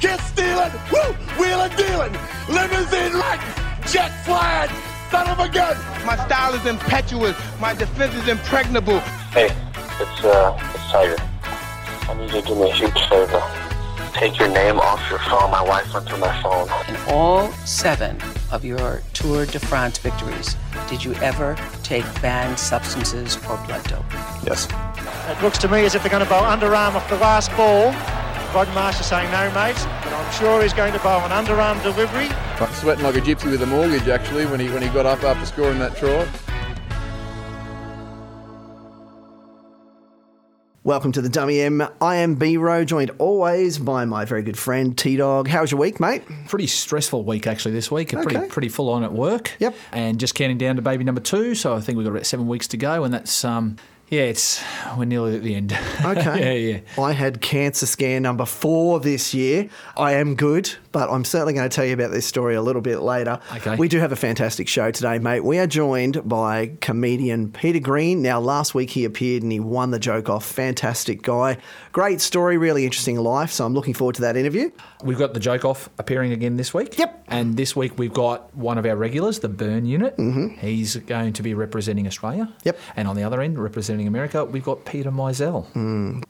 kiss stealing, woo, wheeling dealing, limousine wreck, jet flying, son of a gun. My style is impetuous. My defense is impregnable. Hey, it's uh, it's Tiger. I need you to do me a huge favor. Take your name off your phone. My wife went through my phone. In all seven of your Tour de France victories, did you ever take banned substances or blood dope? Yes. It looks to me as if they're going to bowl underarm off the last ball. Rod Marsh is saying no, mate, but I'm sure he's going to bowl an underarm delivery. Sweating like a gypsy with a mortgage, actually, when he when he got up after scoring that try. Welcome to the Dummy M. I am B Row, joined always by my very good friend T Dog. How's your week, mate? Pretty stressful week actually this week. Okay. Pretty pretty full on at work. Yep. And just counting down to baby number two. So I think we've got about seven weeks to go, and that's um yeah, it's we're nearly at the end. Okay. yeah, yeah. I had cancer scare number four this year. I am good, but I'm certainly going to tell you about this story a little bit later. Okay. We do have a fantastic show today, mate. We are joined by comedian Peter Green. Now, last week he appeared and he won the joke off. Fantastic guy. Great story, really interesting life. So I'm looking forward to that interview. We've got the joke off appearing again this week. Yep. And this week we've got one of our regulars, the Bern Unit. Mm-hmm. He's going to be representing Australia. Yep. And on the other end, representing America, we've got Peter Meisel.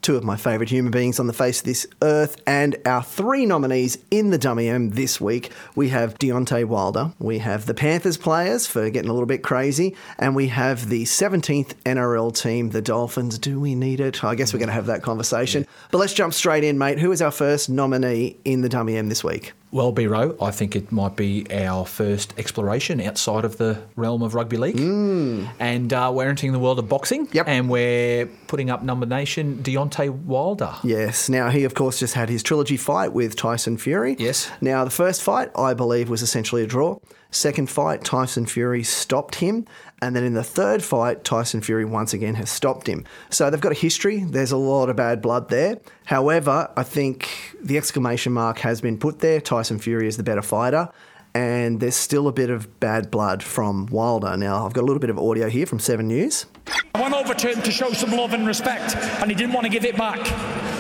two of my favourite human beings on the face of this earth, and our three nominees in the Dummy M this week. We have Deontay Wilder, we have the Panthers players for getting a little bit crazy, and we have the 17th NRL team, the Dolphins. Do we need it? I guess we're going to have that conversation. But let's jump straight in, mate. Who is our first nominee in the Dummy M this week? Well, B Row, I think it might be our first exploration outside of the realm of rugby league. And uh, we're entering the world of boxing. Mm. Yep. And we're putting up nomination Deontay Wilder. Yes. Now, he, of course, just had his trilogy fight with Tyson Fury. Yes. Now, the first fight, I believe, was essentially a draw. Second fight, Tyson Fury stopped him. And then in the third fight, Tyson Fury once again has stopped him. So they've got a history. There's a lot of bad blood there. However, I think the exclamation mark has been put there. Tyson Fury is the better fighter. And there's still a bit of bad blood from Wilder. Now, I've got a little bit of audio here from Seven News. I went over to him to show some love and respect, and he didn't want to give it back.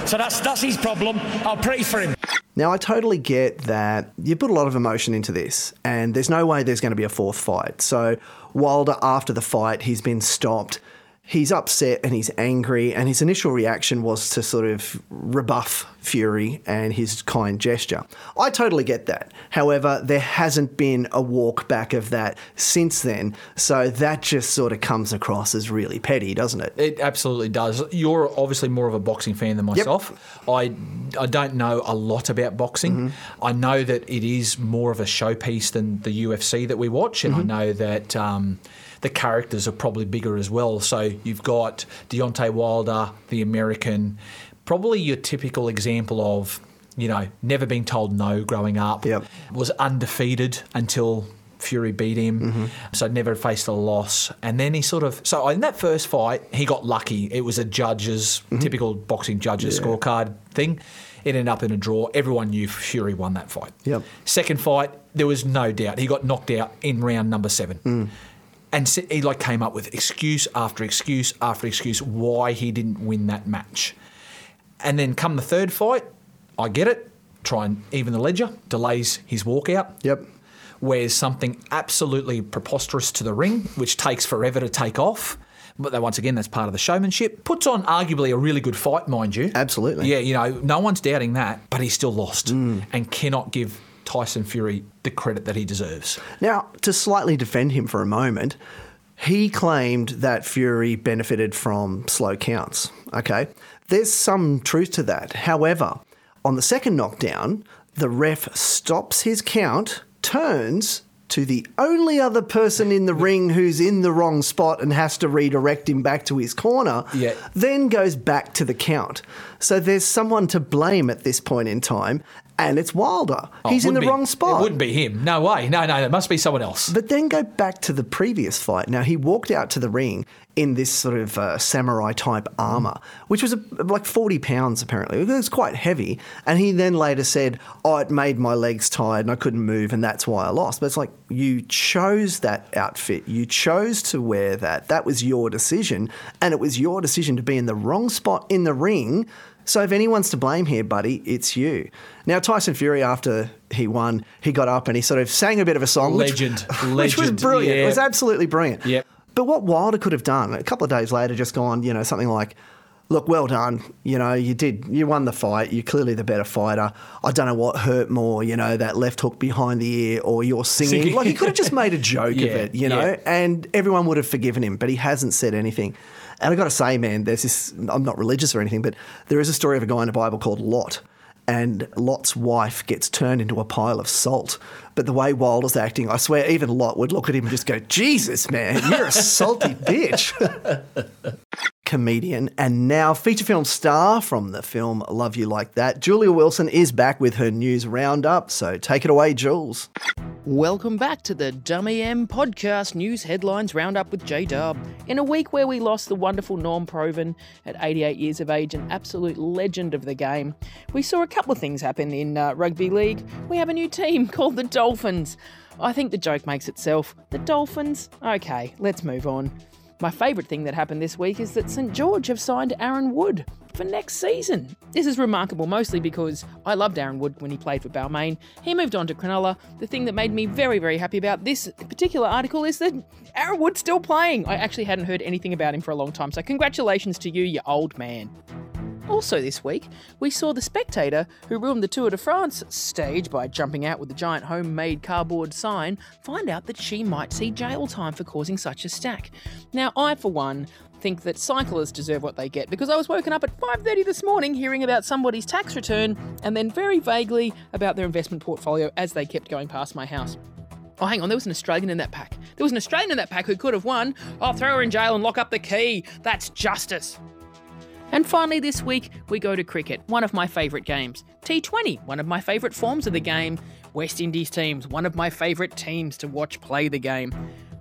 So that's that's his problem. I'll pray for him. Now, I totally get that you put a lot of emotion into this, and there's no way there's going to be a fourth fight. So, Wilder, after the fight, he's been stopped. He's upset and he's angry, and his initial reaction was to sort of rebuff Fury and his kind gesture. I totally get that. However, there hasn't been a walk back of that since then, so that just sort of comes across as really petty, doesn't it? It absolutely does. You're obviously more of a boxing fan than myself. Yep. I, I don't know a lot about boxing. I know that it is more of a showpiece than the UFC that we watch, and I know that um, the characters are probably bigger as well. So you've got Deontay Wilder, the American, probably your typical example of, you know, never being told no growing up, Yep. was undefeated until Fury beat him, mm-hmm. so never faced a loss. And then he sort of so in that first fight he got lucky. It was a judge's mm-hmm. typical boxing judge's scorecard thing. It ended up in a draw. Everyone knew Fury won that fight. Yep. Second fight, there was no doubt he got knocked out in round number seven. Mm. And he like came up with excuse after excuse after excuse why he didn't win that match. And then come the third fight, I get it. Try and even the ledger, delays his walkout Yep. wears something absolutely preposterous to the ring, which takes forever to take off. But then once again, that's part of the showmanship. Puts on arguably a really good fight, mind you. Absolutely. Yeah, you know, no one's doubting that, but he still lost mm. and cannot give Tyson Fury the credit that he deserves. Now, to slightly defend him for a moment, he claimed that Fury benefited from slow counts. Okay. There's some truth to that. However, on the second knockdown, the ref stops his count, turns to the only other person in the ring who's in the wrong spot and has to redirect him back to his corner, Yeah. then goes back to the count. So there's someone to blame at this point in time, and it's Wilder. Oh, He's in the be- wrong spot. It wouldn't be him. No way. No, no, it must be someone else. But then go back to the previous fight. Now, he walked out to the ring in this sort of uh, samurai type armor, which was uh like 40 pounds apparently. It was quite heavy. And he then later said, Oh, it made my legs tired and I couldn't move, and that's why I lost. But it's like, you chose that outfit. You chose to wear that. That was your decision. And it was your decision to be in the wrong spot in the ring. So if anyone's to blame here, buddy, it's you. Now, Tyson Fury, after he won, he got up and he sort of sang a bit of a song. which- Legend. Which, was Legend. brilliant. It was absolutely brilliant. Yep. But what Wilder could have done, a couple of days later, just gone, you know, something like, look, well done. You know, you did, you won the fight. You're clearly the better fighter. I don't know what hurt more, you know, that left hook behind the ear or your singing. Singing. Like, he could have just made a joke Yeah, of it, you know, yeah. and everyone would have forgiven him, but he hasn't said anything. And I got to say, man, there's this, I'm not religious or anything, but there is a story of a guy in the Bible called Lot. And Lot's wife gets turned into a pile of salt. But the way Wilder's acting, I swear, even Lot would look at him and just go, Jesus, man, you're a salty bitch. Comedian and now feature film star from the film Love You Like That, Julia Wilson is back with her news roundup. So take it away, Jules. Welcome back to the Dummy M podcast news headlines roundup with J Dub. In a week where we lost the wonderful Norm Provan at 88 years of age, an absolute legend of the game, we saw a couple of things happen in uh, rugby league. We have a new team called the Dolphins. I think the joke makes itself. The Dolphins? Okay, let's move on. My favourite thing that happened this week is that St George have signed Aaron Woods for next season. This is remarkable mostly because I loved Aaron Woods when he played for Balmain. He moved on to Cronulla. The thing that made me very, very happy about this particular article is that Aaron Wood's still playing. I actually hadn't heard anything about him for a long time, so congratulations to you, you old man. Also, this week, we saw the spectator who ruined the Tour de France stage by jumping out with a giant homemade cardboard sign find out that she might see jail time for causing such a stack. Now, I, for one, think that cyclists deserve what they get because I was woken up at 5:30 this morning hearing about somebody's tax return and then very vaguely about their investment portfolio as they kept going past my house. Oh, hang on, there was an Australian in that pack. There was an Australian in that pack who could have won. I'll throw her in jail and lock up the key. That's justice. And finally, this week, we go to cricket, one of my favourite games. T20, one of my favourite forms of the game. West Indies teams, one of my favourite teams to watch play the game.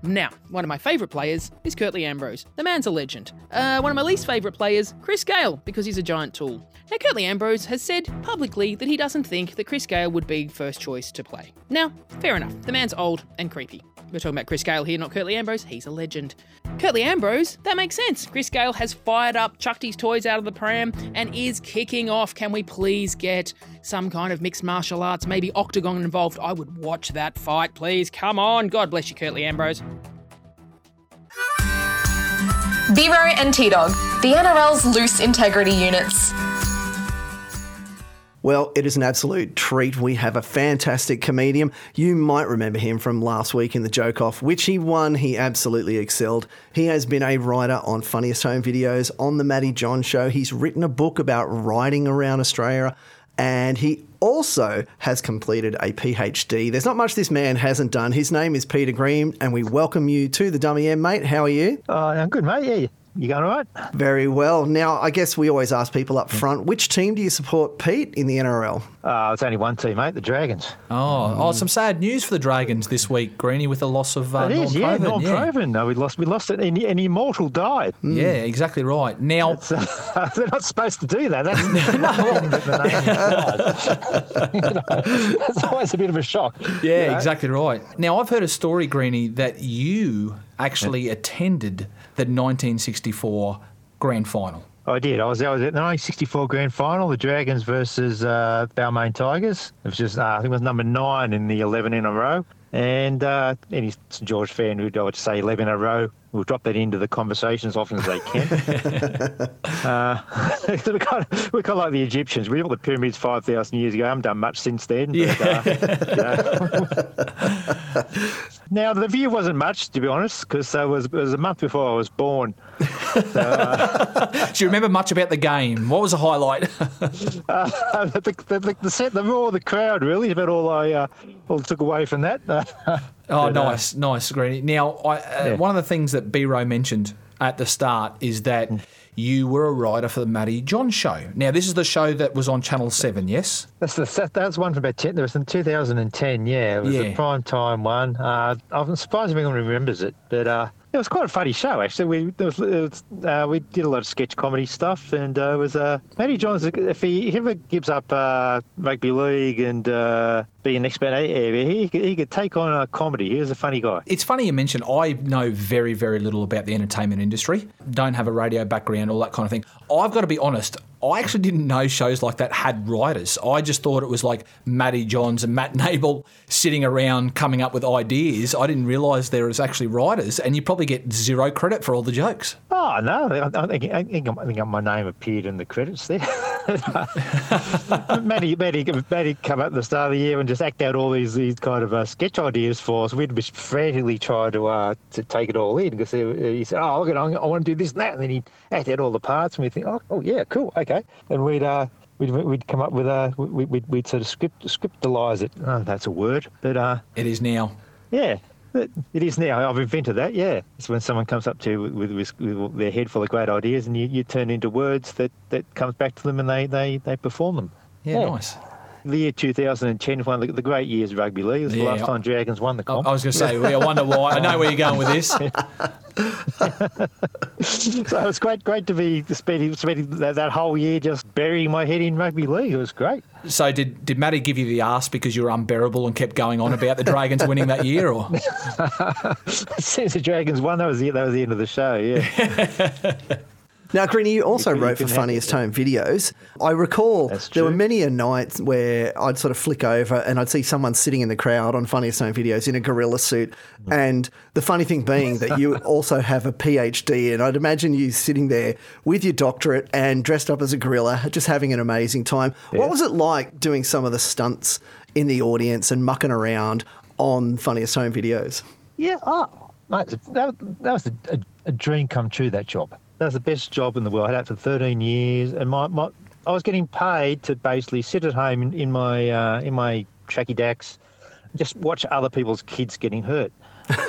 Now, one of my favourite players is Curtly Ambrose. The man's a legend. Uh, one of my least favourite players, Chris Gayle, because he's a giant tool. Now, Curtly Ambrose has said publicly that he doesn't think that Chris Gayle would be first choice to play. Now, fair enough. The man's old and creepy. We're talking about Chris Gayle here, not Curtly Ambrose. He's a legend. Curtly Ambrose, that makes sense. Chris Gayle has fired up, chucked his toys out of the pram, and is kicking off. Can we please get some kind of mixed martial arts, maybe octagon involved? I would watch that fight, please. Come on. God bless you, Curtly Ambrose. Vero and T Dog, the NRL's loose integrity units. Well, it is an absolute treat. We have a fantastic comedian. You might remember him from last week in the Joke Off, which he won. He absolutely excelled. He has been a writer on Funniest Home Videos, on The Matty Johns Show. He's written a book about riding around Australia, and he also has completed a PhD. There's not much this man hasn't done. His name is Peter Green, and we welcome you to the Dummy M, mate. How are you? Uh, I'm good, mate. Yeah, you going all right? Very well. Now, I guess we always ask people up front, which team do you support, Pete, in the NRL? Uh, it's only one team, mate, the Dragons. Oh, oh, some sad news for the Dragons this week, Greeny, with the loss of uh, it is, Norm yeah, Provan. Norm Provan. No, we lost, we lost it. An, an immortal died. Yeah, exactly right. Now, uh, they're not supposed to do that. That's, you know, that's always a bit of a shock. Yeah, you know? exactly right. Now, I've heard a story, Greeny, that you actually attended the 1964 grand final. I did. I was, I was at the 1964 grand final, the Dragons versus uh, Balmain Tigers. It was just, uh, I think it was number nine in the 11 in a row. And uh, any St George fan who'd I would say 11 in a row will drop that into the conversation as often as they can. uh, we're, kind of, we're kind of like the Egyptians. We built the pyramids 5,000 years ago. I haven't done much since then. But, uh, now, the view wasn't much, to be honest, because it was, it was a month before I was born. So, uh, Do you remember much about the game? What was the highlight? uh, the, the, the, the set, the roar, the crowd, really, is about all I uh, all took away from that. Oh, But, uh, nice, nice, Greeny. Now, I, uh, Yeah. one of the things that B Row mentioned at the start is that you were a writer for the Matty Johns show. Now, this is the show that was on Channel 7, yes? That's the that, that was one from about ten. There was in 2010. Yeah, it was Yeah. a prime time one. Uh, I'm surprised if anyone remembers it, but uh, it was quite a funny show actually. We was, was, uh, we did a lot of sketch comedy stuff, and uh, it was uh, Matty Johns. If he, ever gives up uh, rugby league and uh, being an expert area, he he could take on a comedy. He was a funny guy. It's funny you mentioned I know very, very little about the entertainment industry. Don't have a radio background, all that kind of thing. I've got to be honest. I actually didn't know shows like that had writers. I just thought it was like Matty Johns and Matt Nable sitting around coming up with ideas. I didn't realise there was actually writers, and you probably get zero credit for all the jokes. Oh no, I think I think, my name appeared in the credits there. Matty, Matty, Matty come up at the start of the year and just act out all these these kind of uh, sketch ideas for us. We'd just frantically try to uh, to take it all in because he, he said, "Oh, look, at, I want to do this and that," and then he'd act out all the parts, and we think, "Oh, oh yeah, cool, okay," and we'd. Uh, We'd, we'd come up with a we'd, we'd, we'd sort of script scriptalize it. Oh, that's a word, but uh, it is now. Yeah, it it is now. I've invented that. Yeah, it's when someone comes up to you with, with, with their head full of great ideas, and you, you turn into words that, that comes back to them, and they, they, they perform them. Yeah, nice. The year 2010 was one of the, the great years of rugby league. It was the last I- time Dragons won the I, comp. I was going to say, I wonder why. I know where you're going with this. so it's great, great to be spending, spending that, that whole year just burying my head in rugby league. It was great. So did did Matty give you the ass because you were unbearable and kept going on about the Dragons winning that year, or Since the Dragons won, that was the that was the end of the show. Yeah. Now, Greeny, you also You wrote for Funniest Home Videos. I recall there were many a night where I'd sort of flick over and I'd see someone sitting in the crowd on Funniest Home Videos in a gorilla suit. And the funny thing being that you also have a PhD, and I'd imagine you sitting there with your doctorate and dressed up as a gorilla, just having an amazing time. What was it like doing some of the stunts in the audience and mucking around on Funniest Home Videos? Yeah, oh, mate, that, that was a, a dream come true, that job. That was the best job in the world. I had that for 13 years, and my, my I was getting paid to basically sit at home in, in my uh, in my tracky dacks, just watch other people's kids getting hurt. it's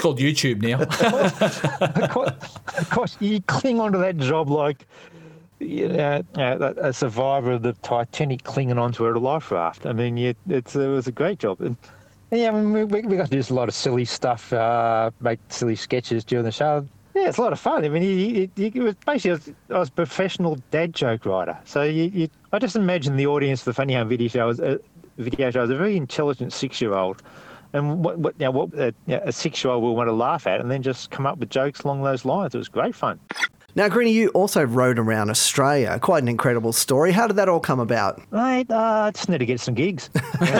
called YouTube now. of, course, of course, you cling onto that job like you know, a survivor of the Titanic clinging onto a life raft. I mean, you, it's, it was a great job. And yeah, I mean, we, we got to do a lot of silly stuff, uh, make silly sketches during the show. Yeah, it's a lot of fun. I mean, it was basically I was, I was a professional dad joke writer. So you, I just imagine the audience for the Funny Home video show was a video show was a very intelligent six-year-old. And what, what, you what uh, know, a six-year-old will want to laugh at, and then just come up with jokes along those lines. It was great fun. Now, Greeny, you also rode around Australia. Quite an incredible story. How did that all come about? Uh, I just need to get some gigs. no,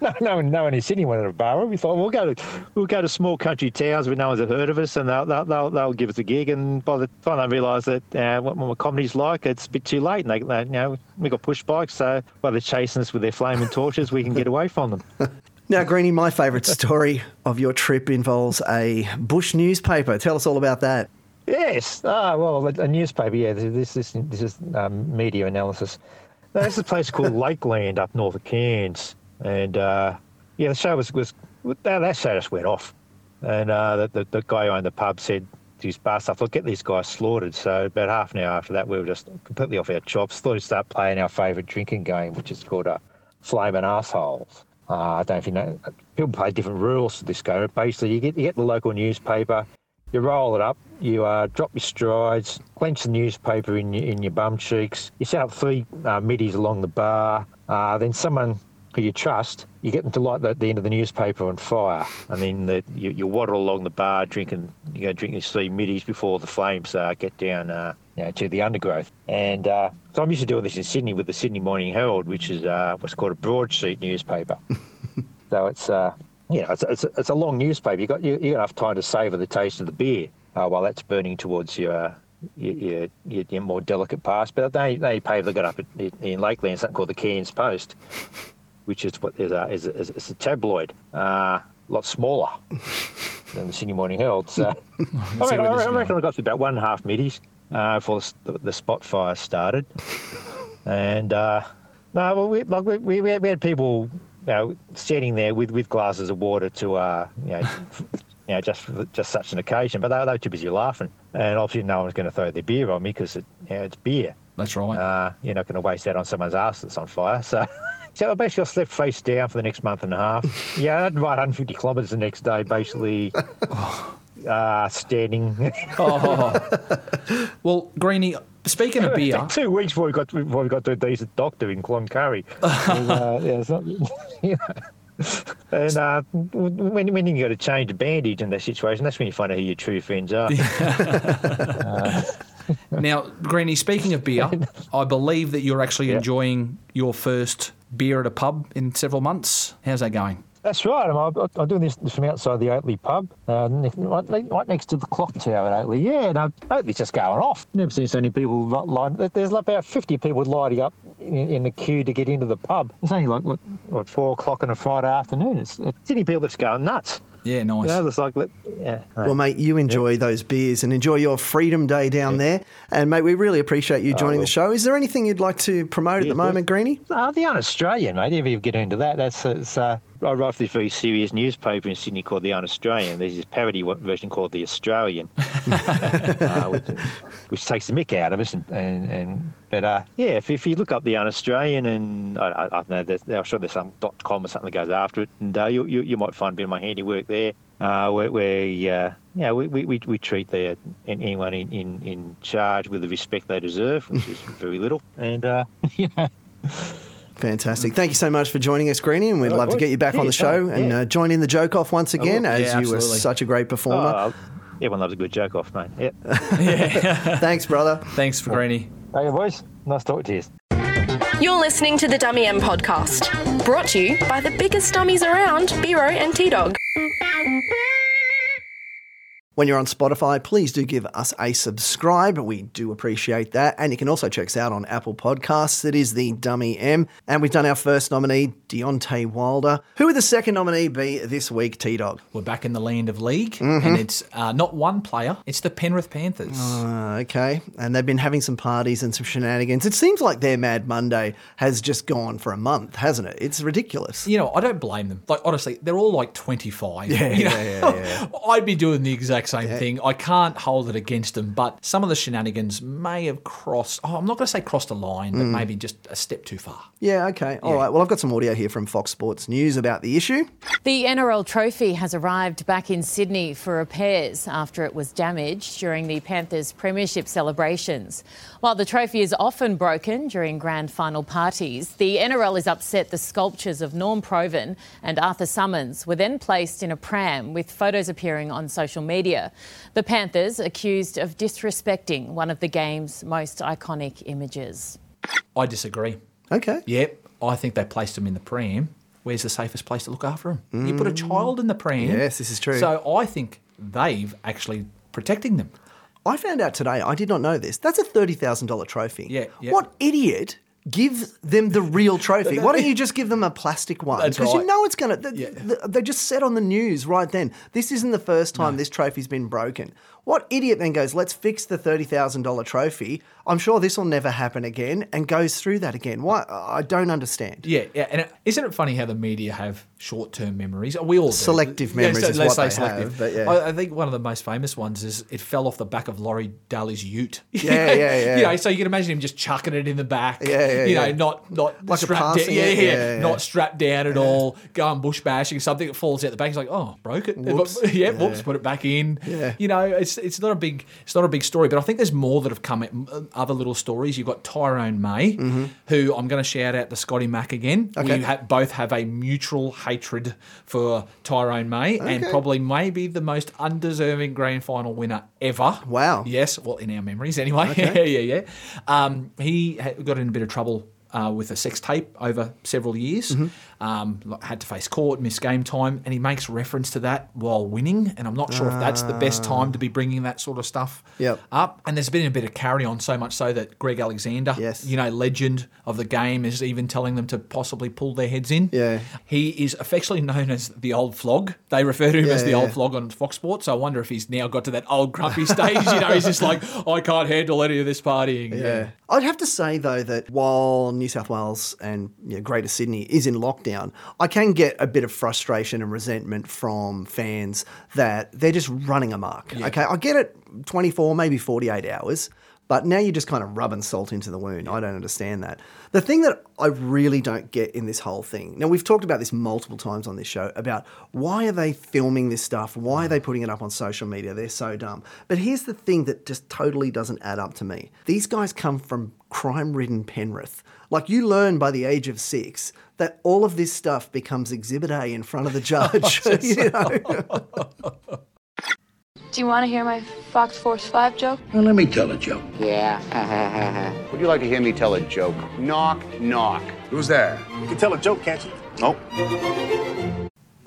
no, no, one- no one in Sydney wanted a bar. We thought we'll go to we'll go to small country towns where no one's heard of us, and they'll they'll, they'll, they'll give us a gig. And by the time they realise that uh, what my comedy's like, it's a bit too late. And they, they you know we got push bikes, so while they're chasing us with their flaming torches, we can get away from them. Now, Greeny, my favourite story of your trip involves a bush newspaper. Tell us all about that. Yes. Ah, well, a, newspaper. Yeah, this this this is um, media analysis. No, this is a place called Lakeland up north of Cairns, and uh, yeah, the show was was that, that show just went off, and uh, the, the the guy who owned the pub said to his bar staff, "Look, get these guys slaughtered." So about half an hour after that, we were just completely off our chops. Thought we'd start playing our favourite drinking game, which is called a uh, Flaming Assholes. Uh, I don't know if you know. People play different rules to this game. Basically, you get you get the local newspaper, you roll it up, you uh, drop your strides, clench the newspaper in your, in your bum cheeks, you set up three uh, middies along the bar, uh, then someone who you trust, you get them to light the, the end of the newspaper on fire, and then the, you, you waddle along the bar drinking, you know, drinking three middies before the flames uh, get down uh, you know, to the undergrowth. And uh, so I'm used to doing this in Sydney with the Sydney Morning Herald, which is uh, what's called a broadsheet newspaper. So it's uh, you know, it's, it's, it's a long newspaper. You got you, you got enough time to savour the taste of the beer uh, while that's burning towards your, uh, your, your, your, more delicate parts. But they they paved they got up at, in Lakeland something called the Cairns Post, which is what is a is a, is a, tabloid, uh, a lot smaller than the Sydney Morning Herald. So I this I is reckon I got to about one and a half middies uh, before the, the spot fire started, and. Uh, no, well, we, like we, we, we had people, you know, standing there with, with glasses of water to, uh, you know, you know, just just such an occasion. But they, they were too busy laughing, and obviously no one's going to throw their beer on me because it, you know, it's beer. That's right. Uh, you're not going to waste that on someone's ass that's on fire. So, so I basically slept face down for the next month and a half. yeah, I had to ride 150 kilometres the next day, basically. Uh, standing. Oh. Well, Greeny, speaking of beer, two weeks before we got before we got to a decent doctor in Cloncurry. uh, yeah, it's not, you know. and uh, when, when you got to change the bandage in that situation, that's when you find out who your true friends are. uh, now, Greeny, speaking of beer, I believe that you're actually Yeah. enjoying your first beer at a pub in several months. How's that going? That's right. I'm, I'm- I'm doing this from outside the Oatley pub, uh, right, right next to the clock tower at Oatley. Yeah, and uh, Oatley's just going off. Never seen so many people li- line. There's about 50 people lining up in, in the queue to get into the pub. It's only like what, what four o'clock on a Friday afternoon. It's, it's Sydney people just going nuts. Yeah, nice. You know, it's like, let- yeah. Well, mate, you enjoy those beers and enjoy your Freedom Day down there. And, mate, we really appreciate you joining the show. Is there anything you'd like to promote at the moment, Greeny? Uh, the Un-Australian, mate. If you get into that, that's it's, uh, I write for this very serious newspaper in Sydney called the Un-Australian. There's this parody version called the Australian, uh, which, which takes the mick out of us. And, and, and but uh, yeah, if, if you look up the Un-Australian, and I, I, I don't know, there's, I'm sure there's some dot com or something that goes after it, and uh, you, you you might find a bit of my handiwork there. Uh, where, where uh, yeah, we, we, we, we treat the, anyone in, in, in charge with the respect they deserve, which is very little. And uh, yeah, Fantastic. Thank you so much for joining us, Greeny, and we'd Oh, love to get you back on the show oh, and yeah. uh, join in the joke off once again, will. as Yeah, you were such a great performer. Oh, everyone loves a good joke off, mate. Yep. Thanks, brother. Thanks for Greeny. Hey, boys. Nice talk to you. You're listening to the Dummy M podcast, brought to you by the biggest dummies around, Biro and T Dog. When you're on Spotify, please do give us a subscribe. We do appreciate that. And you can also check us out on Apple Podcasts. It is the Dummy M. And we've done our first nominee, Deontay Wilder. Who would the second nominee be this week, T Dog? We're back in the land of league, Mhm. and it's uh, not one player, it's the Penrith Panthers. Uh, okay. And they've been having some parties and some shenanigans. It seems like their Mad Monday has just gone for a month, hasn't it? It's ridiculous. You know, I don't blame them. Like honestly, they're all like 25. Yeah, you know? yeah, yeah, I'd be doing the exact same thing. I can't hold it against them, but some of the shenanigans may have crossed. Oh, I'm not going to say crossed a line, but Mm. maybe just a step too far. Yeah, okay. All right. Well, I've got some audio here from Fox Sports News about the issue. The NRL trophy has arrived back in Sydney for repairs after it was damaged during the Panthers' premiership celebrations. While the trophy is often broken during grand final parties, the NRL is upset the sculptures of Norm Provan and Arthur Summons were then placed in a pram with photos appearing on social media. The Panthers accused of disrespecting one of the game's most iconic images. I disagree. Okay. Yep. I think they placed them in the pram. Where's the safest place to look after them? You put a child in the pram. Mm. Yes, this is true. So I think they've actually protecting them. I found out today, I did not know this. That's a $30,000 trophy. Yeah, yeah. What idiot gives them the real trophy? Why don't you just give them a plastic one? Because you know it's going to. They just said on the news right then, this isn't the first time this trophy's been broken. What idiot then goes, let's fix the $30,000 trophy? I'm sure this will never happen again and goes through that again. Why? I don't understand. Yeah, yeah, and is not it funny how the media have short-term memories? We all do. Selective memories is let's what say selective. have, but yeah. I, I think one of the most famous ones is it fell off the back of Laurie Daley's Ute. Yeah, yeah, yeah. you know, so you can imagine him just chucking it in the back. Yeah, yeah, You know, yeah. not not Like a strapped down. Yeah, yeah, yeah, yeah. not strapped down at all. Going bush bashing something that falls out the back. He's like, oh, broke it. Whoops. yeah, Yeah. whoops, put it back in. Yeah. You know, it's it's not a big it's not a big story, but I think there's more that have come. at- Other little stories. You've got Tyrone May, who I'm going to shout out to Scotty Mack again. Mm-hmm. Okay. We ha- both have a mutual hatred for Tyrone May, and probably maybe the most undeserving grand final winner ever. Wow. Yes, well, in our memories anyway. Okay. yeah, yeah, yeah. Um, he ha- got in a bit of trouble. Uh, with a sex tape over several years, Mm-hmm. Um, had to face court, miss game time, and he makes reference to that while winning. And I'm not sure if that's the best time to be bringing that sort of stuff. Yep. up. And there's been a bit of carry on, so much so that Greg Alexander, Yes. you know, legend of the game, is even telling them to possibly pull their heads in. Yeah. He is affectionately known as the old flog. They refer to him Yeah, as the yeah. old flog on Fox Sports. So I wonder if he's now got to that old grumpy stage. you know, he's just like, I can't handle any of this partying. Yeah. I'd have to say though that while New South Wales and you know, Greater Sydney is in lockdown, I can get a bit of frustration and resentment from fans that they're just running amok. Okay, I get it, twenty four, maybe forty eight hours. But now you're just kind of rubbing salt into the wound. I don't understand that. The thing that I really don't get in this whole thing. Now we've talked about this multiple times on this show about why are they filming this stuff? Why are they putting it up on social media? They're so dumb. But here's the thing that just totally doesn't add up to me. These guys come from crime-ridden Penrith. Like you learn by the age of 6 that all of this stuff becomes exhibit A in front of the judge. Oh, you know? Do you want to hear my Fox Force 5 joke? Well, let me tell a joke. Yeah. Would you like to hear me tell a joke? Knock, knock. Who's there? You can tell a joke, can't you? Nope.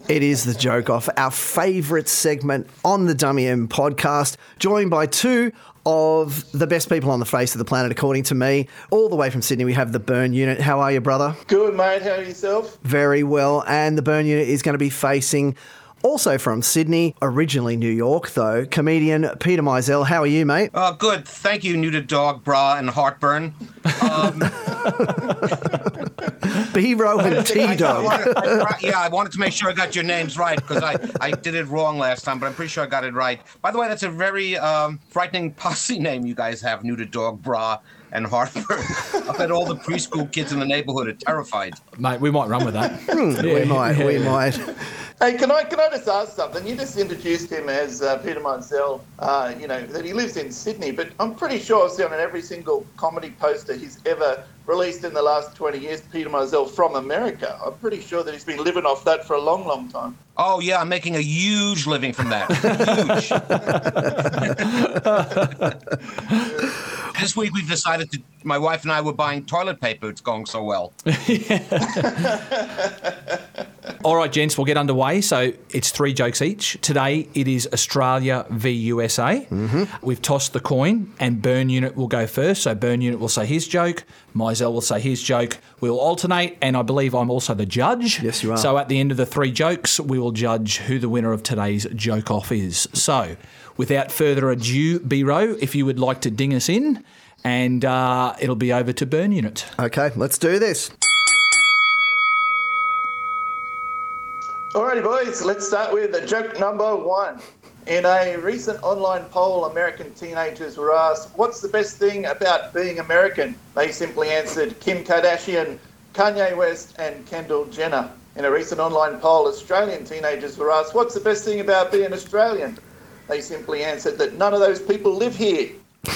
It is the joke off, our favourite segment on the Dummy M podcast, joined by two of the best people on the face of the planet, according to me. All the way from Sydney, we have the Bern Unit. How are you, brother? Good, mate. How are yourself? Very well. And the Bern Unit is going to be facing. Also from Sydney, originally New York, though, comedian Peter Meisel. How are you, mate? Uh, good. Thank you, neutered dog, bra, and heartburn. Um, B-Row and T-Dog. yeah, I wanted to make sure I got your names right because I, I did it wrong last time, but I'm pretty sure I got it right. By the way, that's a very um, frightening posse name you guys have, neutered dog, bra, and heartburn. I bet all the preschool kids in the neighborhood are terrified. Mate, we might run with that. we might, we might. Hey, can I can I just ask something? You just introduced him as uh, Peter Meisel, uh, you know, that he lives in Sydney, but I'm pretty sure I've seen on every single comedy poster he's ever released in the last 20 years, Peter Meisel from America. I'm pretty sure that he's been living off that for a long, long time. Oh, yeah, I'm making a huge living from that. huge. this week we've decided to, my wife and I were buying toilet paper. It's going so well. All right, gents, we'll get underway. So it's three jokes each. Today it is Australia v USA. Mm-hmm. We've tossed the coin, and Bern Unit will go first. So Bern Unit will say his joke, Meisel will say his joke. We'll alternate, and I believe I'm also the judge. Yes, you are. So at the end of the three jokes, we will judge who the winner of today's joke off is. So without further ado, B Row, if you would like to ding us in, and uh, it'll be over to Bern Unit. Okay, let's do this. Alrighty, boys, let's start with the joke number one. In a recent online poll, American teenagers were asked, What's the best thing about being American? They simply answered Kim Kardashian, Kanye West, and Kendall Jenner. In a recent online poll, Australian teenagers were asked, What's the best thing about being Australian? They simply answered that none of those people live here.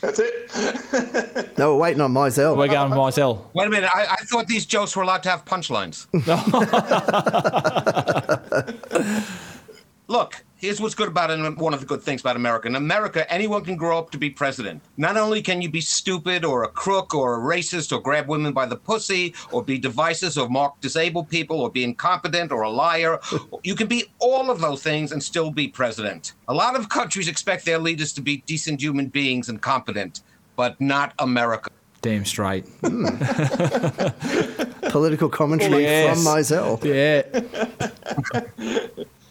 That's it. No, we're waiting on Meisel. We're going Meisel. Wait a minute. I, I thought these jokes were allowed to have punchlines. Look, here's what's good about it. One of the good things about America. In America, anyone can grow up to be president. Not only can you be stupid or a crook or a racist or grab women by the pussy or be divisive or mock disabled people or be incompetent or a liar, you can be all of those things and still be president. A lot of countries expect their leaders to be decent human beings and competent, but not America. Damn straight. Hmm. Political commentary Yes. from myself. Yeah.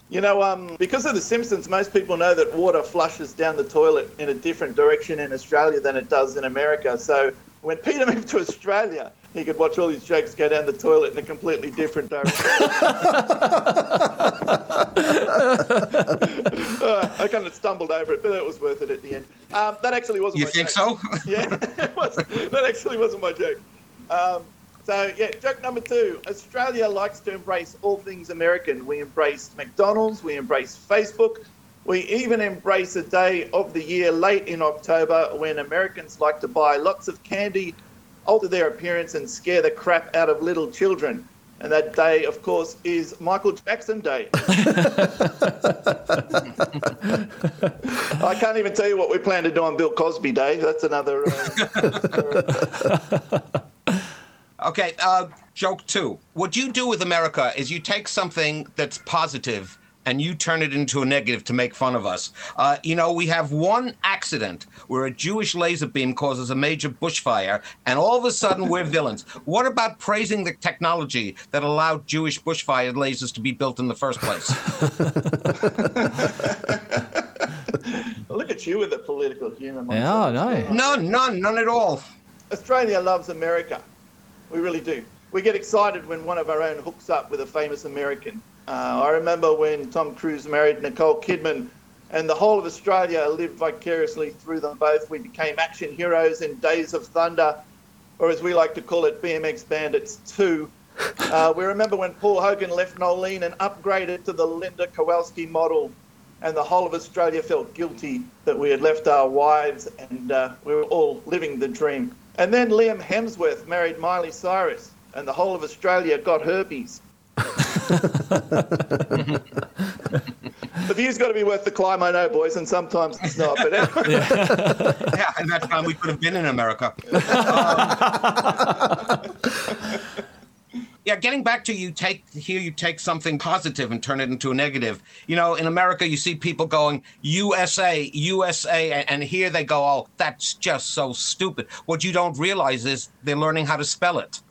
You know, um, because of The Simpsons, most people know that water flushes down the toilet in a different direction in Australia than it does in America. So when Peter moved to Australia, he could watch all his jokes go down the toilet in a completely different direction. Uh, I kind of stumbled over it, but it was worth it at the end. Um, that actually wasn't You my think joke. so? Yeah, it was. that actually wasn't my joke. Um, so, yeah, joke number two Australia likes to embrace all things American. We embrace McDonald's, we embrace Facebook, we even embrace a day of the year late in October when Americans like to buy lots of candy, alter their appearance, and scare the crap out of little children. And that day, of course, is Michael Jackson Day. I can't even tell you what we plan to do on Bill Cosby Day. That's another. Uh, Okay, uh, joke two. What you do with America is you take something that's positive and you turn it into a negative to make fun of us. Uh, you know, we have one accident where a Jewish laser beam causes a major bushfire, and all of a sudden we're villains. What about praising the technology that allowed Jewish bushfire lasers to be built in the first place? look at you with the political humour. Mike. Yeah, I know. None, none, none at all. Australia loves America. We really do. We get excited when one of our own hooks up with a famous American. Uh, I remember when Tom Cruise married Nicole Kidman, and the whole of Australia lived vicariously through them both. We became action heroes in Days of Thunder, or as we like to call it, BMX Bandits 2. Uh, we remember when Paul Hogan left Noelene and upgraded to the Linda Kozlowski model, and the whole of Australia felt guilty that we had left our wives and uh, we were all living the dream. And then Liam Hemsworth married Miley Cyrus, and the whole of Australia got herpes. the view's got to be worth the climb, I know, boys, and sometimes it's not. But yeah, and that time we could have been in America. Um, yeah, getting back to you take here you take something positive and turn it into a negative. You know, in America you see people going USA, USA, and, here they go, oh, that's just so stupid. What you don't realize is they're learning how to spell it.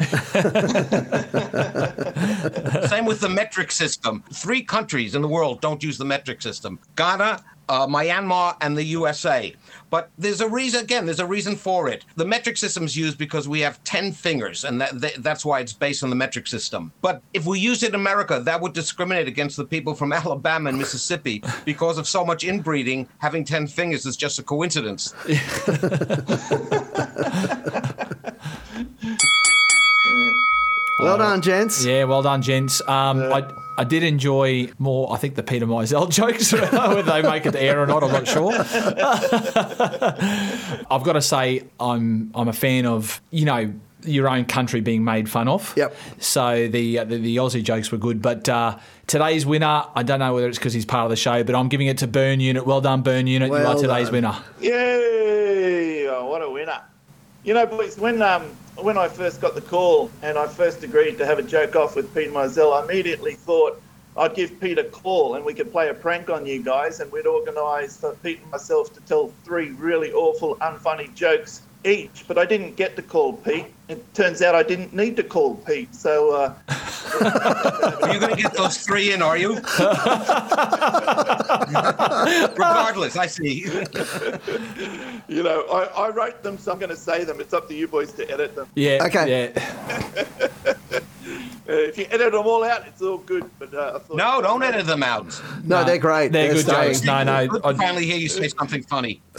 Same with the metric system. Three countries in the world don't use the metric system: Ghana, uh, Myanmar, and the USA. But there's a reason, again, there's a reason for it. The metric system is used because we have 10 fingers, and that, that, that's why it's based on the metric system. But if we use it in America, that would discriminate against the people from Alabama and Mississippi because of so much inbreeding. Having 10 fingers is just a coincidence. Well done, gents. Yeah, well done, gents. Um, I, I did enjoy more, I think, the Peter Meisel jokes, whether they make it to air or not, I'm not sure. I've got to say, I'm I'm a fan of, you know, your own country being made fun of. Yep. So the uh, the, the Aussie jokes were good, but uh, today's winner, I don't know whether it's because he's part of the show, but I'm giving it to Bern Unit. Well done, Bern Unit. you are today's done. winner. Yay! Oh, what a winner. You know, boys, when um, when I first got the call and I first agreed to have a joke off with Peter Meisel, I immediately thought I'd give Pete a call and we could play a prank on you guys and we'd organise for Pete and myself to tell three really awful, unfunny jokes each. But I didn't get to call Pete. It turns out I didn't need to call Pete. So uh, Are you going to get those three in, are you? Regardless, I see. you know, I, I wrote them, so I'm going to say them. It's up to you boys to edit them. Yeah. Okay. Yeah. Uh, if you edit them all out, it's all good. But uh, I thought, No, don't edit them out. No, they're great. They're good staying. jokes. No, no. I'd- finally hear you say something funny.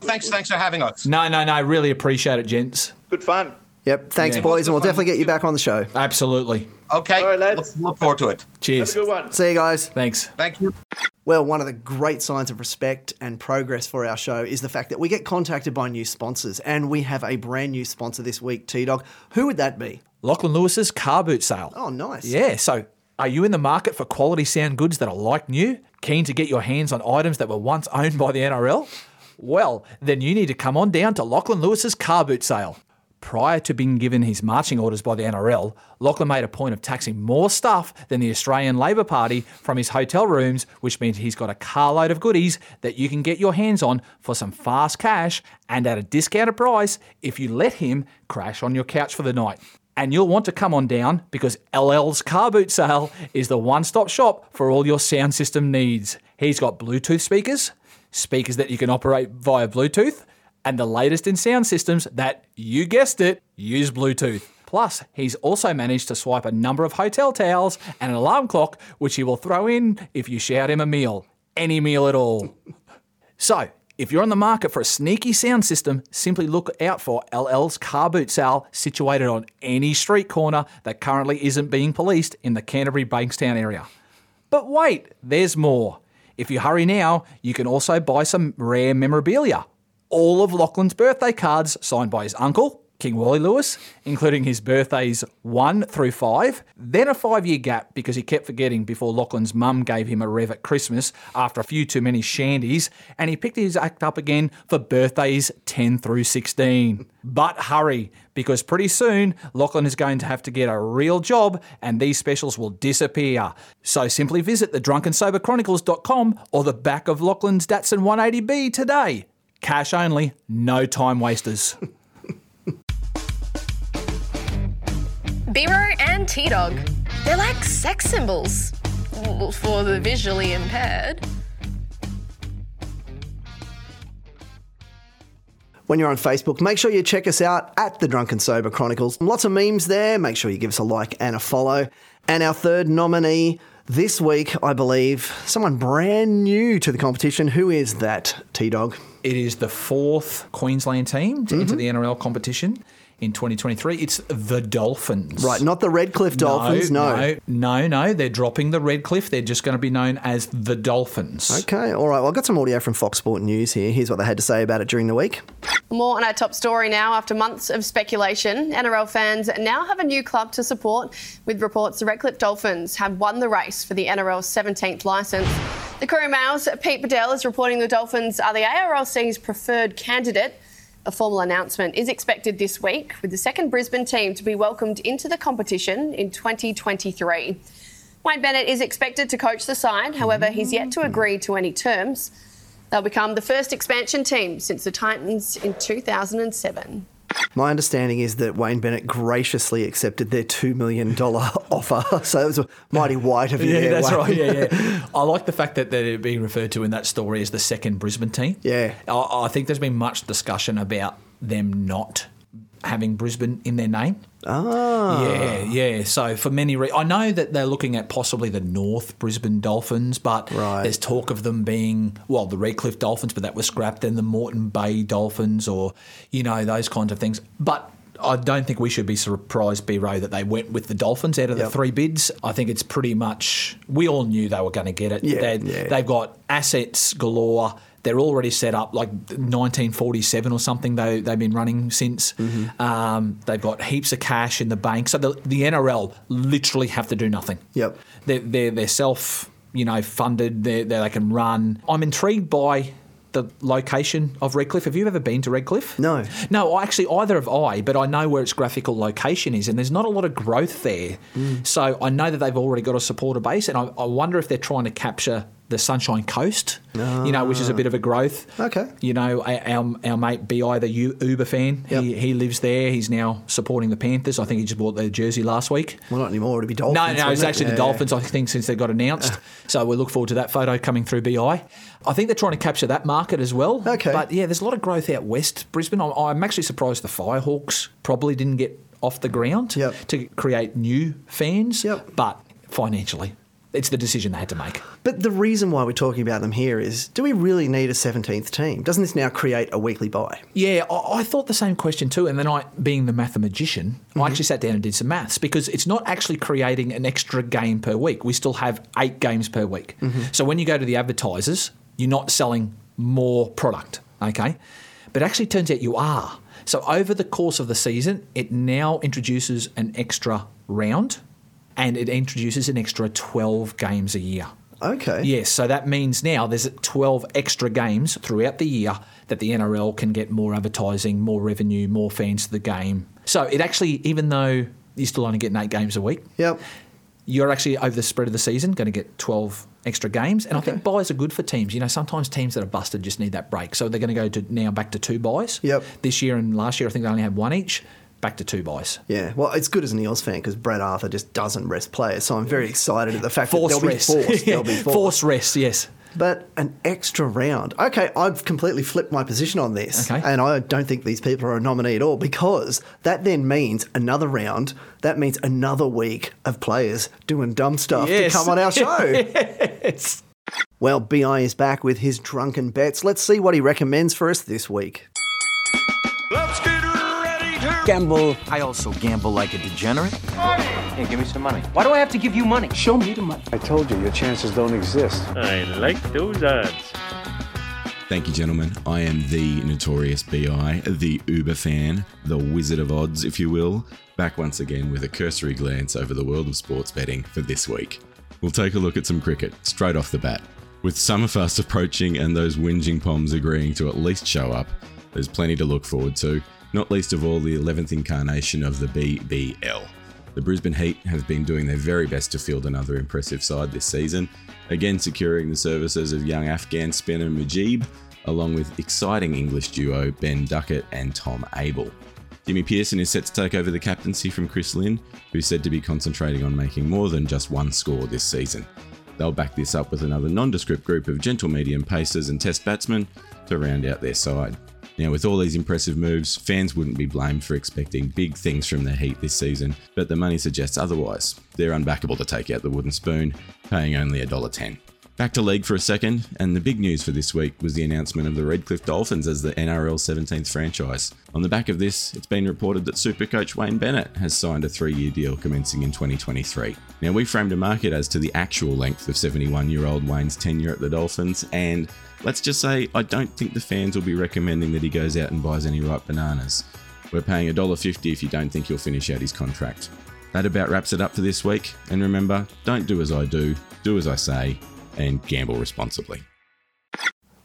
thanks, thanks for having us. No, no, no. I really appreciate it, gents. Good fun. Yep. Thanks, Yeah. boys, and we'll definitely get you back on the show. Absolutely. Okay, All right, lads. look, look forward to it. Cheers. Have a good one. See you guys. Thanks. Thank you. Well, one of the great signs of respect and progress for our show is the fact that we get contacted by new sponsors, and we have a brand new sponsor this week, T Dog. Who would that be? Lachlan Lewis's car boot sale. Oh, nice. Yeah, so are you in the market for quality sound goods that are like new? Keen to get your hands on items that were once owned by the NRL? Well, then you need to come on down to Lachlan Lewis's car boot sale. Prior to being given his marching orders by the NRL, Lachlan made a point of taxing more stuff than the Australian Labor Party from his hotel rooms, which means he's got a carload of goodies that you can get your hands on for some fast cash and at a discounted price if you let him crash on your couch for the night. And you'll want to come on down because LL's car boot sale is the one stop shop for all your sound system needs. He's got Bluetooth speakers, speakers that you can operate via Bluetooth, and the latest in sound systems that, you guessed it, use Bluetooth. Plus, he's also managed to swipe a number of hotel towels and an alarm clock, which he will throw in if you shout him a meal. Any meal at all. So, if you're on the market for a sneaky sound system, simply look out for LL's car boot sale situated on any street corner that currently isn't being policed in the Canterbury Bankstown area. But wait, there's more. If you hurry now, you can also buy some rare memorabilia. All of Lachlan's birthday cards signed by his uncle, King Wally Lewis, including his birthdays 1 through 5, then a five year gap because he kept forgetting before Lachlan's mum gave him a rev at Christmas after a few too many shandies, and he picked his act up again for birthdays 10 through 16. But hurry, because pretty soon Lachlan is going to have to get a real job and these specials will disappear. So simply visit the drunkensoberchronicles.com or the back of Lachlan's Datsun 180B today. Cash only, no time wasters. Biro and T Dog. They're like sex symbols for the visually impaired. When you're on Facebook, make sure you check us out at the Drunken Sober Chronicles. Lots of memes there. Make sure you give us a like and a follow. And our third nominee this week, I believe, someone brand new to the competition. Who is that, T Dog? It is the fourth Queensland team to mm-hmm. enter the NRL competition in 2023. It's the Dolphins. Right, not the Redcliffe Dolphins, no. no, no, no. They're dropping the Redcliffe. They're just going to be known as the Dolphins. Okay, all right. Well, I've got some audio from Fox Sport News here. Here's what they had to say about it during the week. More on our top story now. After months of speculation, NRL fans now have a new club to support, with reports the Redcliffe Dolphins have won the race for the NRL's 17th licence. The Courier Mail's Pete Badel is reporting the Dolphins are the ARLC's preferred candidate. A formal announcement is expected this week, with the second Brisbane team to be welcomed into the competition in 2023. Wayne Bennett is expected to coach the side, however, he's yet to agree to any terms. They'll become the first expansion team since the Titans in 2007. My understanding is that Wayne Bennett graciously accepted their $2 million offer. So it was a mighty white of you Yeah, there, that's Wayne. right. Yeah, yeah. I like the fact that they're being referred to in that story as the second Brisbane team. Yeah. I, I think there's been much discussion about them not having Brisbane in their name. Ah. Yeah, yeah. So for many reasons, I know that they're looking at possibly the North Brisbane Dolphins, but there's talk of them being well the Redcliffe Dolphins, but that was scrapped. Then the Moreton Bay Dolphins, or you know those kinds of things. But I don't think we should be surprised, B. Rowe, that they went with the Dolphins out of the three bids. I think it's pretty much we all knew they were going to get it. Yeah, yeah. They've got assets galore. They're already set up like 1947 or something. They they've been running since. Mm-hmm. Um, they've got heaps of cash in the bank. So the, the NRL literally have to do nothing. Yep. They're they're, they're self you know funded. They they can run. I'm intrigued by. The location of Redcliffe. Have you ever been to Redcliffe? No. No, actually, either have I, but I know where its graphical location is, and there's not a lot of growth there. Mm. So I know that they've already got a supporter base, and I, I wonder if they're trying to capture the Sunshine Coast, you know, which is a ah. bit of a growth. Okay. You know, our, our mate Bi, the U- Uber fan, he, he lives there. He's now supporting the Panthers. I think he just bought their jersey last week. Well, not anymore. It'd be Dolphins. No, no, it's it? actually Yeah, the Dolphins, I think, since they got announced. Ah. so we look forward to that photo coming through BI. I think they're trying to capture that market as well. Okay. But yeah, there's a lot of growth out west Brisbane. I'm, I'm actually surprised the Firehawks probably didn't get off the ground to create new fans. But financially, it's the decision they had to make. But the reason why we're talking about them here is do we really need a 17th team? Doesn't this now create a weekly bye? Yeah, I, I thought the same question too. And then I, being the mathematician, I actually sat down and did some maths because it's not actually creating an extra game per week. We still have eight games per week. Mhm. So when you go to the advertisers, you're not selling more product, okay? But it actually turns out you are. So over the course of the season, it now introduces an extra round and it introduces an extra 12 games a year. Okay. Yes, so that means now there's 12 extra games throughout the year that the NRL can get more advertising, more revenue, more fans to the game. So it actually, even though you're still only getting eight games a week, yep. you're actually over the spread of the season going to get 12 extra games. And I think byes are good for teams. You know, sometimes teams that are busted just need that break. So they're going to go to now back to two byes. Yep. This year and last year, I think they only had one each. Back to two byes. Yeah, well, it's good as an Eels fan because Brad Arthur just doesn't rest players. So I'm very excited at the fact Forced that they'll rest. be forced. They'll be forced. Forced rest, yes. But an extra round. Okay, I've completely flipped my position on this. Okay. And I don't think these people are a nominee at all because that then means another round. That means another week of players doing dumb stuff Yes. to come on our show. yes. Well, BI is back with his drunken bets. Let's see what he recommends for us this week. Gamble. I also gamble like a degenerate. Money. Hey, give me some money. Why do I have to give you money? Show me the money. I told you, your chances don't exist. I like those odds. Thank you, gentlemen. I am the notorious BI, the Uber fan, the wizard of odds, if you will, back once again with a cursory glance over the world of sports betting for this week. We'll take a look at some cricket straight off the bat. With summer fast approaching and those whinging Poms agreeing to at least show up, there's plenty to look forward to, not least of all the 11th incarnation of the BBL. The Brisbane Heat have been doing their very best to field another impressive side this season, again securing the services of young Afghan spinner Mujib, along with exciting English duo Ben Duckett and Tom Abell. Jimmy Peirson is set to take over the captaincy from Chris Lynn, who's said to be concentrating on making more than just one score this season. They'll back this up with another nondescript group of gentle medium pacers and test batsmen to round out their side. Now, with all these impressive moves, fans wouldn't be blamed for expecting big things from the Heat this season, but the money suggests otherwise. They're unbackable to take out the wooden spoon, paying only $1.10. Back to league for a second, and the big news for this week was the announcement of the Redcliffe Dolphins as the NRL 17th franchise. On the back of this, it's been reported that Supercoach Wayne Bennett has signed a three year deal commencing in 2023. Now, we framed a market as to the actual length of 71 year old Wayne's tenure at the Dolphins, and let's just say I don't think the fans will be recommending that he goes out and buys any ripe bananas. We're paying $1.50 if you don't think he'll finish out his contract. That about wraps it up for this week, and remember, don't do as I do, do as I say, and gamble responsibly.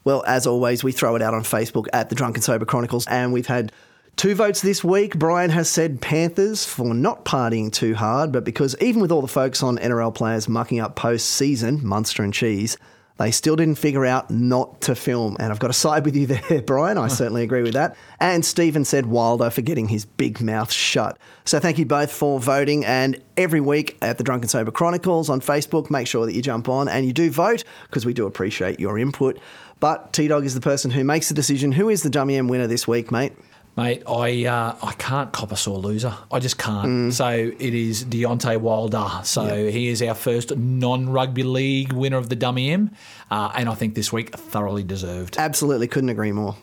Well, as always, we throw it out on Facebook at the Drunken Sober Chronicles, and we've had two votes this week. Brian has said Panthers for not partying too hard, but because even with all the folks on NRL players mucking up post season, Munster and Cheese, they still didn't figure out not to film. And I've got to side with you there, Brian. I certainly agree with that. And Stephen said Wilder for getting his big mouth shut. So thank you both for voting. And every week at the Drunken Sober Chronicles on Facebook, make sure that you jump on and you do vote because we do appreciate your input. But T Dog is the person who makes the decision. Who is the Dummy M winner this week, mate? Mate, I uh, I can't cop a sore loser. I just can't. So it is Deontay Wilder. So he is our first non-rugby league winner of the Dummy M, uh, and I think this week thoroughly deserved. Absolutely couldn't agree more.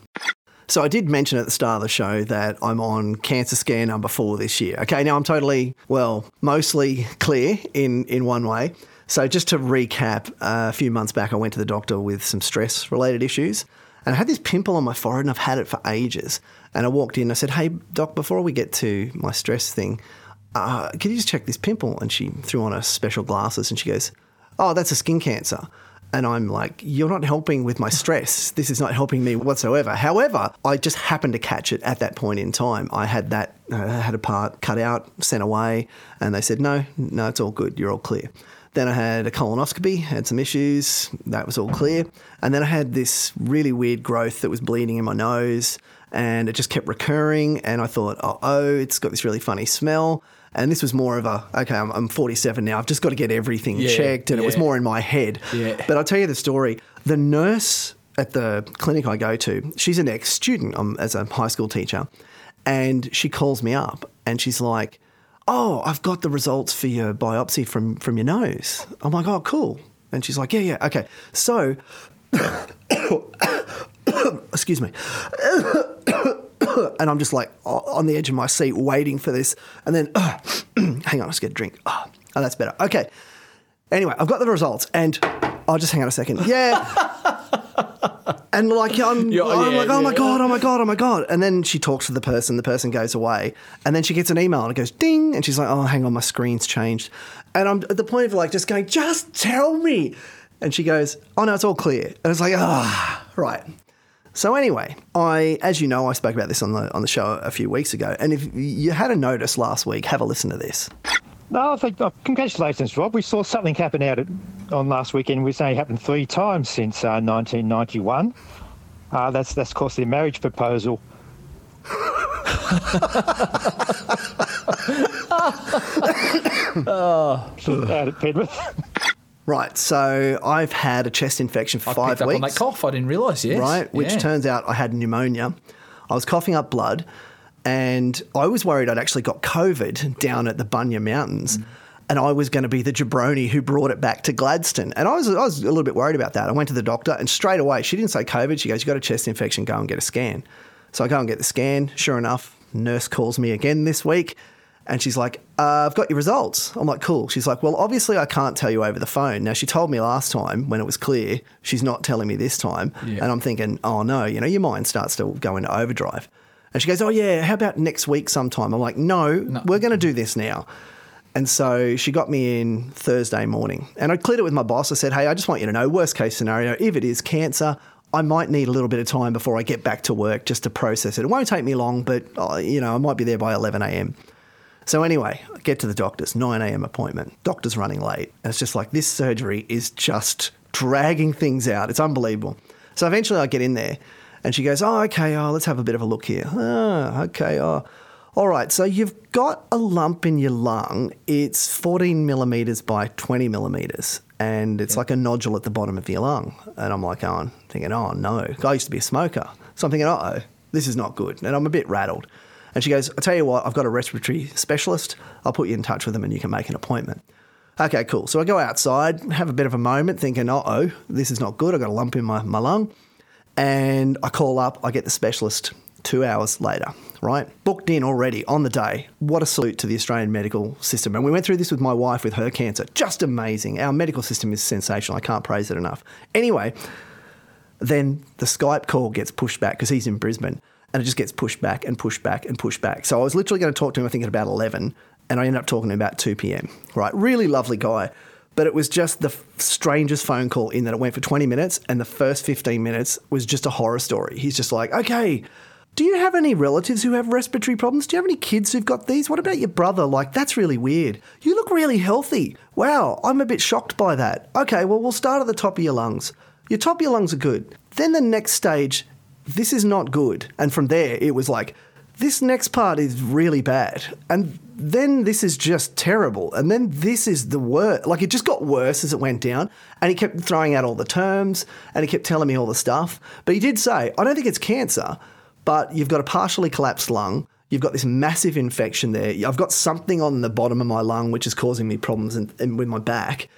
So I did mention at the start of the show that I'm on cancer scare number four this year. Okay, now I'm totally, well, mostly clear in, in one way. So just to recap, uh, a few months back I went to the doctor with some stress related issues. And I had this pimple on my forehead and I've had it for ages. And I walked in I said, Hey, doc, before we get to my stress thing, uh, can you just check this pimple? And she threw on her special glasses and she goes, Oh, that's a skin cancer. And I'm like, You're not helping with my stress. This is not helping me whatsoever. However, I just happened to catch it at that point in time. I had that, uh, had a part cut out, sent away, and they said, No, no, it's all good. You're all clear. Then I had a colonoscopy, had some issues, that was all clear. And then I had this really weird growth that was bleeding in my nose and it just kept recurring. And I thought, oh, oh it's got this really funny smell. And this was more of a, okay, I'm, I'm 47 now, I've just got to get everything Yeah, checked. And it was more in my head. Yeah. But I'll tell you the story. The nurse at the clinic I go to, she's an ex student um, as a high school teacher. And she calls me up and she's like, oh, I've got the results for your biopsy from from your nose. I'm like, oh, cool. And she's like, yeah, yeah, okay. So, excuse me. and I'm just like on the edge of my seat waiting for this. And then, hang on, let's get a drink. Oh, oh, that's better. Okay. Anyway, I've got the results and I'll just hang on a second. Yeah. and like, I'm, Yeah, I'm yeah, like, oh my. God, oh my God, oh my God. And then she talks to the person, the person goes away. And then she gets an email and it goes ding. And she's like, oh, hang on, my screen's changed. And I'm at the point of like just going, just tell me. And she goes, oh no, it's all clear. And it's like, ah, right. So anyway, I, as you know, I spoke about this on the on the show a few weeks ago. And if you had a notice last week, have a listen to this. No, I think, oh, congratulations, Rob. We saw something happen out at, on last weekend. We've only happened three times since uh, 1991. Uh, that's, that's, of course, the marriage proposal. oh. out at Penrith. Right, so I've had a chest infection for I five picked up weeks. on that cough. I didn't realise. Yes. Right, which Yeah. turns out I had pneumonia. I was coughing up blood, and I was worried I'd actually got COVID down at the Bunya Mountains. Mm. And I was going to be the jabroni who brought it back to Gladstone. And I was, I was a little bit worried about that. I went to the doctor, and straight away, she didn't say COVID. She goes, You got a chest infection, go and get a scan. So I go and get the scan. Sure enough, nurse calls me again this week. And she's like, uh, I've got your results. I'm like, cool. She's like, well, obviously I can't tell you over the phone. Now, she told me last time when it was clear. She's not telling me this time. Yeah. And I'm thinking, oh no, you know, your mind starts to go into overdrive. And she goes, oh yeah, how about next week sometime? I'm like, no, we're going to do this now. And so she got me in Thursday morning. And I cleared it with my boss. I said, hey, I just want you to know, worst case scenario, if it is cancer, I might need a little bit of time before I get back to work just to process it. It won't take me long, but, uh, you know, I might be there by 11 a.m. So anyway, I get to the doctor's, 9 a.m. appointment. Doctor's running late. And it's just like this surgery is just dragging things out. It's unbelievable. So eventually I get in there and she goes, Oh, okay, oh, let's have a bit of a look here. Oh, okay, oh. All right, so you've got a lump in your lung. It's 14 millimeters by 20 millimeters, and it's like a nodule at the bottom of your lung. And I'm like, oh, I'm thinking, oh no. I used to be a smoker. So I'm thinking, oh, this is not good. And I'm a bit rattled. And she goes, I'll tell you what, I've got a respiratory specialist. I'll put you in touch with them and you can make an appointment. Okay, cool. So I go outside, have a bit of a moment, thinking, uh oh, this is not good. I've got a lump in my, my lung. And I call up, I get the specialist two hours later, right? Booked in already on the day. What a salute to the Australian medical system. And we went through this with my wife with her cancer. Just amazing. Our medical system is sensational. I can't praise it enough. Anyway, then the Skype call gets pushed back because he's in Brisbane and it just gets pushed back and pushed back and pushed back. So I was literally going to talk to him, I think, at about 11 and I ended up talking to him about 2 p.m. Right? Really lovely guy. But it was just the strangest phone call in that it went for 20 minutes and the first 15 minutes was just a horror story. He's just like, okay, do you have any relatives who have respiratory problems? Do you have any kids who've got these? What about your brother? Like, that's really weird. You look really healthy. Wow, I'm a bit shocked by that. Okay, well, we'll start at the top of your lungs. Your top of your lungs are good. Then the next stage, this is not good. And from there, it was like, this next part is really bad. And then this is just terrible. And then this is the worst. Like, it just got worse as it went down. And he kept throwing out all the terms and he kept telling me all the stuff. But he did say, I don't think it's cancer but you've got a partially collapsed lung. You've got this massive infection there. I've got something on the bottom of my lung which is causing me problems in, in, with my back.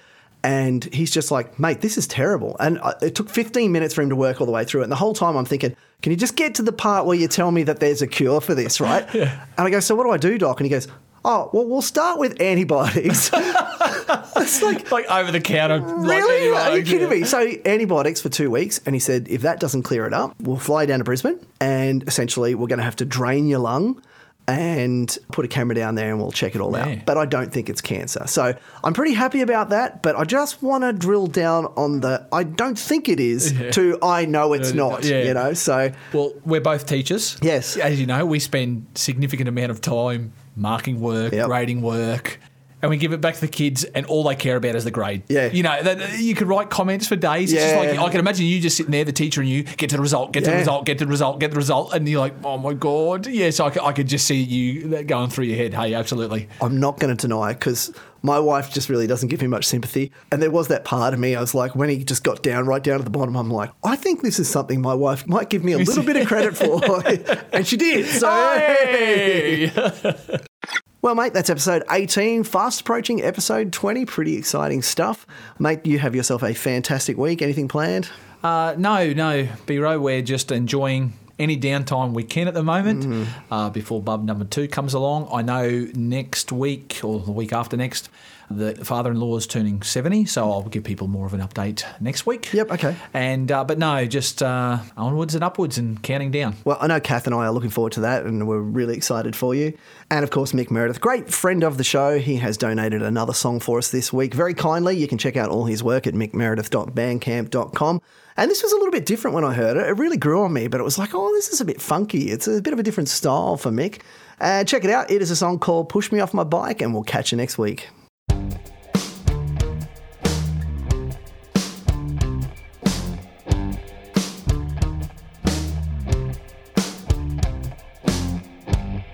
And he's just like, mate, this is terrible. And uh, it took 15 minutes for him to work all the way through it. And the whole time I'm thinking, can you just get to the part where you tell me that there's a cure for this, right? And I go, so what do I do, doc? And he goes, oh, well, we'll start with antibiotics. it's like, like over the counter. Really? Like, Are you kidding yeah. me? So antibiotics for two weeks, and he said if that doesn't clear it up, we'll fly down to Brisbane, and essentially we're going to have to drain your lung and put a camera down there, and we'll check it all Yeah. out. But I don't think it's cancer, so I'm pretty happy about that. But I just want to drill down on the I don't think it is Yeah. to I know it's not. yeah. You know, so Well, we're both teachers. Yes. As you know, we spend significant amount of time marking work, grading work, and we give it back to the kids, and all they care about is the grade. Yeah. You know, that, you could write comments for days. It's just Yeah. like, I can imagine you just sitting there, the teacher, and you get to the result, get to the result, get to the result, get the result, and you're like, oh my God. Yes, I, could- I could just see you uh, going through your head. Hey, absolutely. I'm not going to deny it because my wife just really doesn't give me much sympathy. And there was that part of me, I was like, when he just got down, right down to the bottom, I'm like, I think this is something my wife might give me a little bit of credit for. and she did. So, Hey! well, mate, that's episode 18, fast approaching episode 20. Pretty exciting stuff. Mate, you have yourself a fantastic week. Anything planned? Uh, no, no, B-Row, we're just enjoying any downtime we can at the moment Mm-hmm. uh, before bub number two comes along. I know next week or the week after next, the father-in-law is turning 70, so I'll give people more of an update next week. Yep, okay. And uh, But no, just uh, onwards and upwards and counting down. Well, I know Kath and I are looking forward to that, and we're really excited for you. And of course, Mick Meredith, great friend of the show. He has donated another song for us this week very kindly. You can check out all his work at mickmeredith.bandcamp.com. And this was a little bit different when I heard it. It really grew on me, but it was like, oh, this is a bit funky. It's a bit of a different style for Mick. Uh, check it out. It is a song called Push Me Off My Bike, and we'll catch you next week.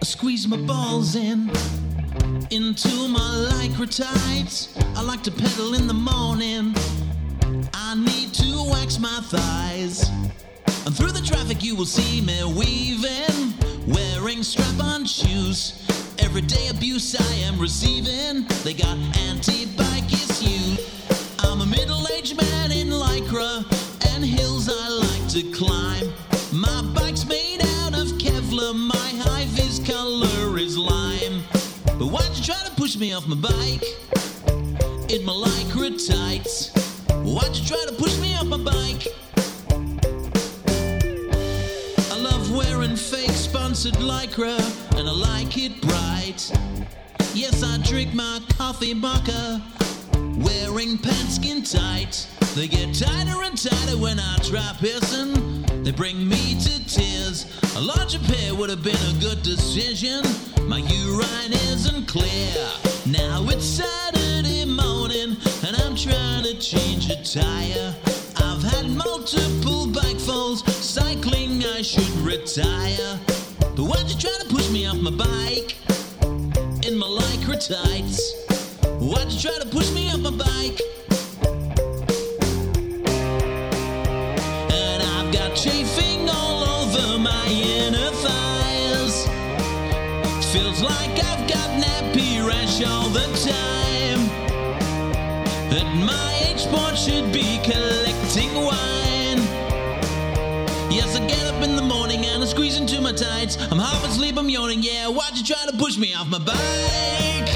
Squeeze my balls in into my lycra tights. I like to pedal in the morning. I need to wax my thighs. And through the traffic, you will see me weaving, wearing strap on shoes. Everyday abuse I am receiving. They got anti bike issue. I'm a middle aged man in lycra and hills I like to climb. My bike's made out of Kevlar, my high vis color is lime. But why'd you try to push me off my bike? In my lycra tights. Why'd you try to push me off my bike? I love wearing fake sponsored lycra and I like it bright. Yes, I drink my coffee mocha wearing pants skin tight. They get tighter and tighter when I try pissing. They bring me to tears. A larger pair would have been a good decision. My urine isn't clear. Now it's Saturday morning and I'm trying to change a tire. I've had multiple bike falls. Cycling, I should retire. But why'd you try to push me off my bike in my lycra tights? Why'd you try to push me off my bike? And I've got chafing all over my inner thighs. Feels like I've got nappy rash all the time. At my age, sport should be collecting wine. Yes, I get up in the morning and I squeeze into my tights. I'm half asleep, I'm yawning. Yeah, why'd you try to push me off my bike?